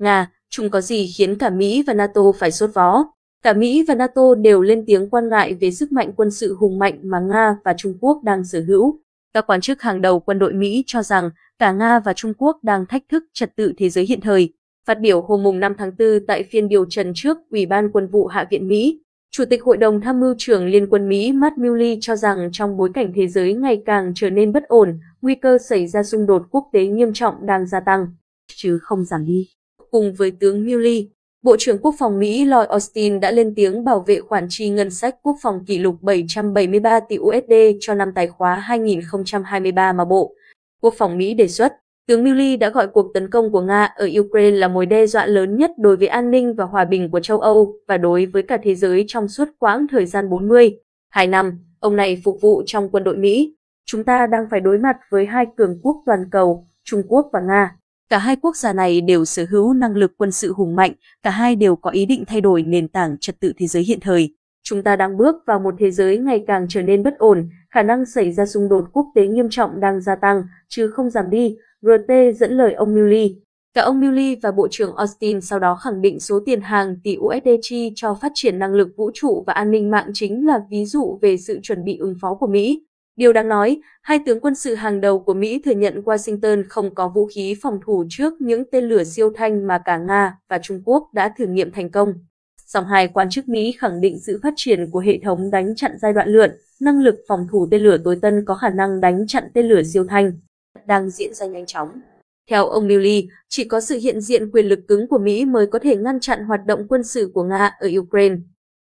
Nga, chúng có gì khiến cả Mỹ và NATO phải sốt vó? Cả Mỹ và NATO đều lên tiếng quan ngại về sức mạnh quân sự hùng mạnh mà Nga và Trung Quốc đang sở hữu. Các quan chức hàng đầu quân đội Mỹ cho rằng cả Nga và Trung Quốc đang thách thức trật tự thế giới hiện thời. Phát biểu hôm 5 tháng 4 tại phiên điều trần trước Ủy ban Quân vụ Hạ viện Mỹ, Chủ tịch Hội đồng Tham mưu trưởng Liên quân Mỹ Matt Milley cho rằng trong bối cảnh thế giới ngày càng trở nên bất ổn, nguy cơ xảy ra xung đột quốc tế nghiêm trọng đang gia tăng, chứ không giảm đi. Cùng với tướng Milley, Bộ trưởng Quốc phòng Mỹ Lloyd Austin đã lên tiếng bảo vệ khoản chi ngân sách quốc phòng kỷ lục 773 tỷ USD cho năm tài khóa 2023 mà Bộ Quốc phòng Mỹ đề xuất. Tướng Milley đã gọi cuộc tấn công của Nga ở Ukraine là mối đe dọa lớn nhất đối với an ninh và hòa bình của châu Âu và đối với cả thế giới trong suốt quãng thời gian 40. Hai năm, ông này phục vụ trong quân đội Mỹ. Chúng ta đang phải đối mặt với hai cường quốc toàn cầu, Trung Quốc và Nga. Cả hai quốc gia này đều sở hữu năng lực quân sự hùng mạnh, cả hai đều có ý định thay đổi nền tảng trật tự thế giới hiện thời. Chúng ta đang bước vào một thế giới ngày càng trở nên bất ổn, khả năng xảy ra xung đột quốc tế nghiêm trọng đang gia tăng, chứ không giảm đi, RT dẫn lời ông Milley. Cả ông Milley và Bộ trưởng Austin sau đó khẳng định số tiền hàng tỷ USD chi cho phát triển năng lực vũ trụ và an ninh mạng chính là ví dụ về sự chuẩn bị ứng phó của Mỹ. Điều đáng nói, hai tướng quân sự hàng đầu của Mỹ thừa nhận Washington không có vũ khí phòng thủ trước những tên lửa siêu thanh mà cả Nga và Trung Quốc đã thử nghiệm thành công. Song hai quan chức Mỹ khẳng định sự phát triển của hệ thống đánh chặn giai đoạn lượn, năng lực phòng thủ tên lửa tối tân có khả năng đánh chặn tên lửa siêu thanh, đang diễn ra nhanh chóng. Theo ông Milley, chỉ có sự hiện diện quyền lực cứng của Mỹ mới có thể ngăn chặn hoạt động quân sự của Nga ở Ukraine.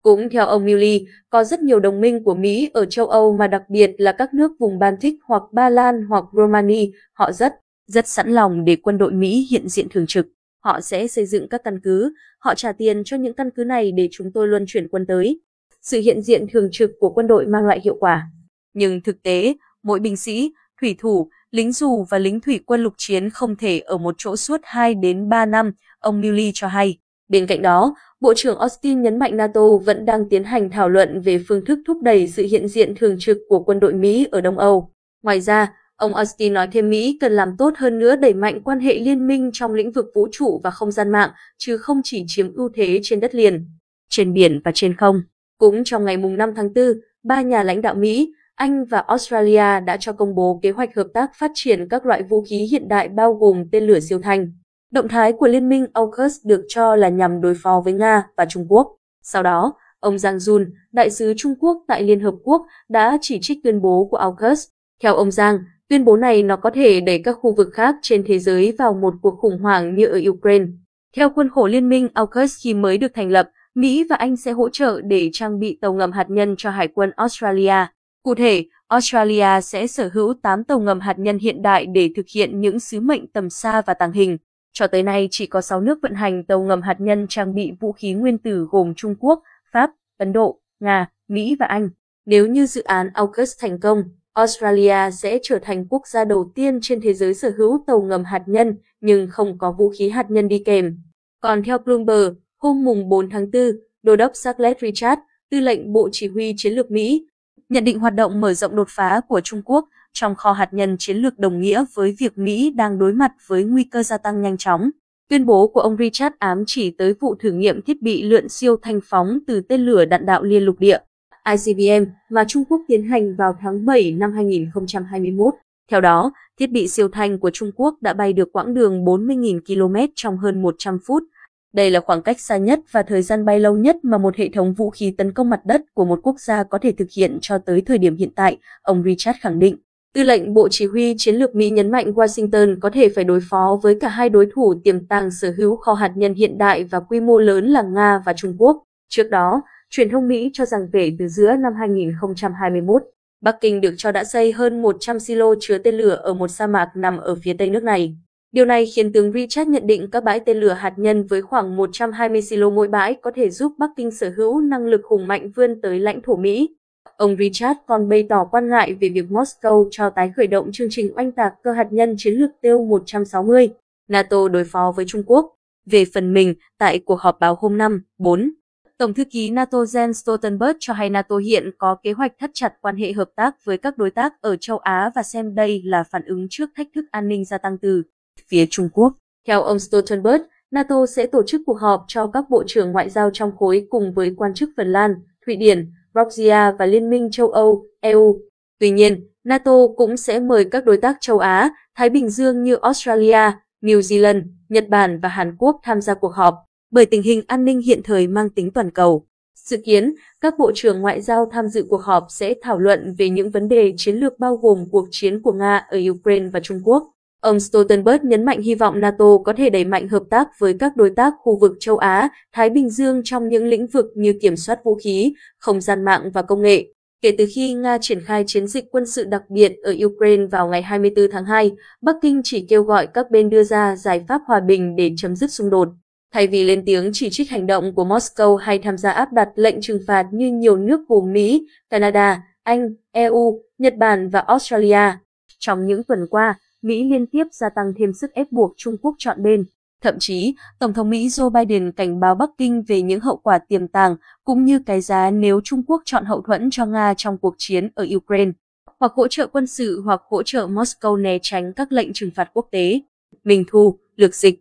Cũng theo ông Milley, có rất nhiều đồng minh của Mỹ ở châu Âu mà đặc biệt là các nước vùng Baltic hoặc Ba Lan hoặc Romania, họ rất, rất sẵn lòng để quân đội Mỹ hiện diện thường trực. Họ sẽ xây dựng các căn cứ, họ trả tiền cho những căn cứ này để chúng tôi luân chuyển quân tới. Sự hiện diện thường trực của quân đội mang lại hiệu quả. Nhưng thực tế, mỗi binh sĩ, thủy thủ, lính dù và lính thủy quân lục chiến không thể ở một chỗ suốt 2 đến 3 năm, ông Milley cho hay. Bên cạnh đó, Bộ trưởng Austin nhấn mạnh NATO vẫn đang tiến hành thảo luận về phương thức thúc đẩy sự hiện diện thường trực của quân đội Mỹ ở Đông Âu. Ngoài ra, ông Austin nói thêm Mỹ cần làm tốt hơn nữa đẩy mạnh quan hệ liên minh trong lĩnh vực vũ trụ và không gian mạng, chứ không chỉ chiếm ưu thế trên đất liền, trên biển và trên không. Cũng trong ngày 5 tháng 4, ba nhà lãnh đạo Mỹ, Anh và Australia đã cho công bố kế hoạch hợp tác phát triển các loại vũ khí hiện đại bao gồm tên lửa siêu thanh. Động thái của Liên minh AUKUS được cho là nhằm đối phó với Nga và Trung Quốc. Sau đó, ông Giang Jun, đại sứ Trung Quốc tại Liên Hợp Quốc, đã chỉ trích tuyên bố của AUKUS. Theo ông Giang, tuyên bố này nó có thể đẩy các khu vực khác trên thế giới vào một cuộc khủng hoảng như ở Ukraine. Theo khuôn khổ Liên minh AUKUS khi mới được thành lập, Mỹ và Anh sẽ hỗ trợ để trang bị tàu ngầm hạt nhân cho Hải quân Australia. Cụ thể, Australia sẽ sở hữu 8 tàu ngầm hạt nhân hiện đại để thực hiện những sứ mệnh tầm xa và tàng hình. Cho tới nay chỉ có 6 nước vận hành tàu ngầm hạt nhân trang bị vũ khí nguyên tử gồm Trung Quốc, Pháp, Ấn Độ, Nga, Mỹ và Anh. Nếu như dự án AUKUS thành công, Australia sẽ trở thành quốc gia đầu tiên trên thế giới sở hữu tàu ngầm hạt nhân nhưng không có vũ khí hạt nhân đi kèm. Còn theo Bloomberg, hôm mùng 4 tháng 4, Đô đốc Scarlett Richard, tư lệnh Bộ Chỉ huy Chiến lược Mỹ, nhận định hoạt động mở rộng đột phá của Trung Quốc trong kho hạt nhân chiến lược đồng nghĩa với việc Mỹ đang đối mặt với nguy cơ gia tăng nhanh chóng. Tuyên bố của ông Richard ám chỉ tới vụ thử nghiệm thiết bị lượn siêu thanh phóng từ tên lửa đạn đạo liên lục địa ICBM mà Trung Quốc tiến hành vào tháng 7 năm 2021. Theo đó, thiết bị siêu thanh của Trung Quốc đã bay được quãng đường 40.000 km trong hơn 100 phút. Đây là khoảng cách xa nhất và thời gian bay lâu nhất mà một hệ thống vũ khí tấn công mặt đất của một quốc gia có thể thực hiện cho tới thời điểm hiện tại, ông Richard khẳng định. Tư lệnh Bộ Chỉ huy Chiến lược Mỹ nhấn mạnh Washington có thể phải đối phó với cả hai đối thủ tiềm tàng sở hữu kho hạt nhân hiện đại và quy mô lớn là Nga và Trung Quốc. Trước đó, truyền thông Mỹ cho rằng kể từ giữa năm 2021, Bắc Kinh được cho đã xây hơn 100 silo chứa tên lửa ở một sa mạc nằm ở phía tây nước này. Điều này khiến tướng Richard nhận định các bãi tên lửa hạt nhân với khoảng 120 silo mỗi bãi có thể giúp Bắc Kinh sở hữu năng lực hùng mạnh vươn tới lãnh thổ Mỹ. Ông Richard còn bày tỏ quan ngại về việc Moscow cho tái khởi động chương trình oanh tạc cơ hạt nhân chiến lược tiêu 160, NATO đối phó với Trung Quốc. Về phần mình, tại cuộc họp báo hôm năm/4, Tổng thư ký NATO Jens Stoltenberg cho hay NATO hiện có kế hoạch thắt chặt quan hệ hợp tác với các đối tác ở châu Á và xem đây là phản ứng trước thách thức an ninh gia tăng từ phía Trung Quốc. Theo ông Stoltenberg, NATO sẽ tổ chức cuộc họp cho các bộ trưởng ngoại giao trong khối cùng với quan chức Phần Lan, Thụy Điển, Georgia và Liên minh châu Âu, EU. Tuy nhiên, NATO cũng sẽ mời các đối tác châu Á, Thái Bình Dương như Australia, New Zealand, Nhật Bản và Hàn Quốc tham gia cuộc họp, bởi tình hình an ninh hiện thời mang tính toàn cầu. Dự kiến, các bộ trưởng ngoại giao tham dự cuộc họp sẽ thảo luận về những vấn đề chiến lược bao gồm cuộc chiến của Nga ở Ukraine và Trung Quốc. Ông Stoltenberg nhấn mạnh hy vọng NATO có thể đẩy mạnh hợp tác với các đối tác khu vực châu Á, Thái Bình Dương trong những lĩnh vực như kiểm soát vũ khí, không gian mạng và công nghệ. Kể từ khi Nga triển khai chiến dịch quân sự đặc biệt ở Ukraine vào ngày 24 tháng 2, Bắc Kinh chỉ kêu gọi các bên đưa ra giải pháp hòa bình để chấm dứt xung đột. Thay vì lên tiếng chỉ trích hành động của Moscow hay tham gia áp đặt lệnh trừng phạt như nhiều nước gồm Mỹ, Canada, Anh, EU, Nhật Bản và Australia. Trong những tuần qua, Mỹ liên tiếp gia tăng thêm sức ép buộc Trung Quốc chọn bên. Thậm chí, Tổng thống Mỹ Joe Biden cảnh báo Bắc Kinh về những hậu quả tiềm tàng cũng như cái giá nếu Trung Quốc chọn hậu thuẫn cho Nga trong cuộc chiến ở Ukraine, hoặc hỗ trợ quân sự hoặc hỗ trợ Moscow né tránh các lệnh trừng phạt quốc tế. Minh Thu, Lược Dịch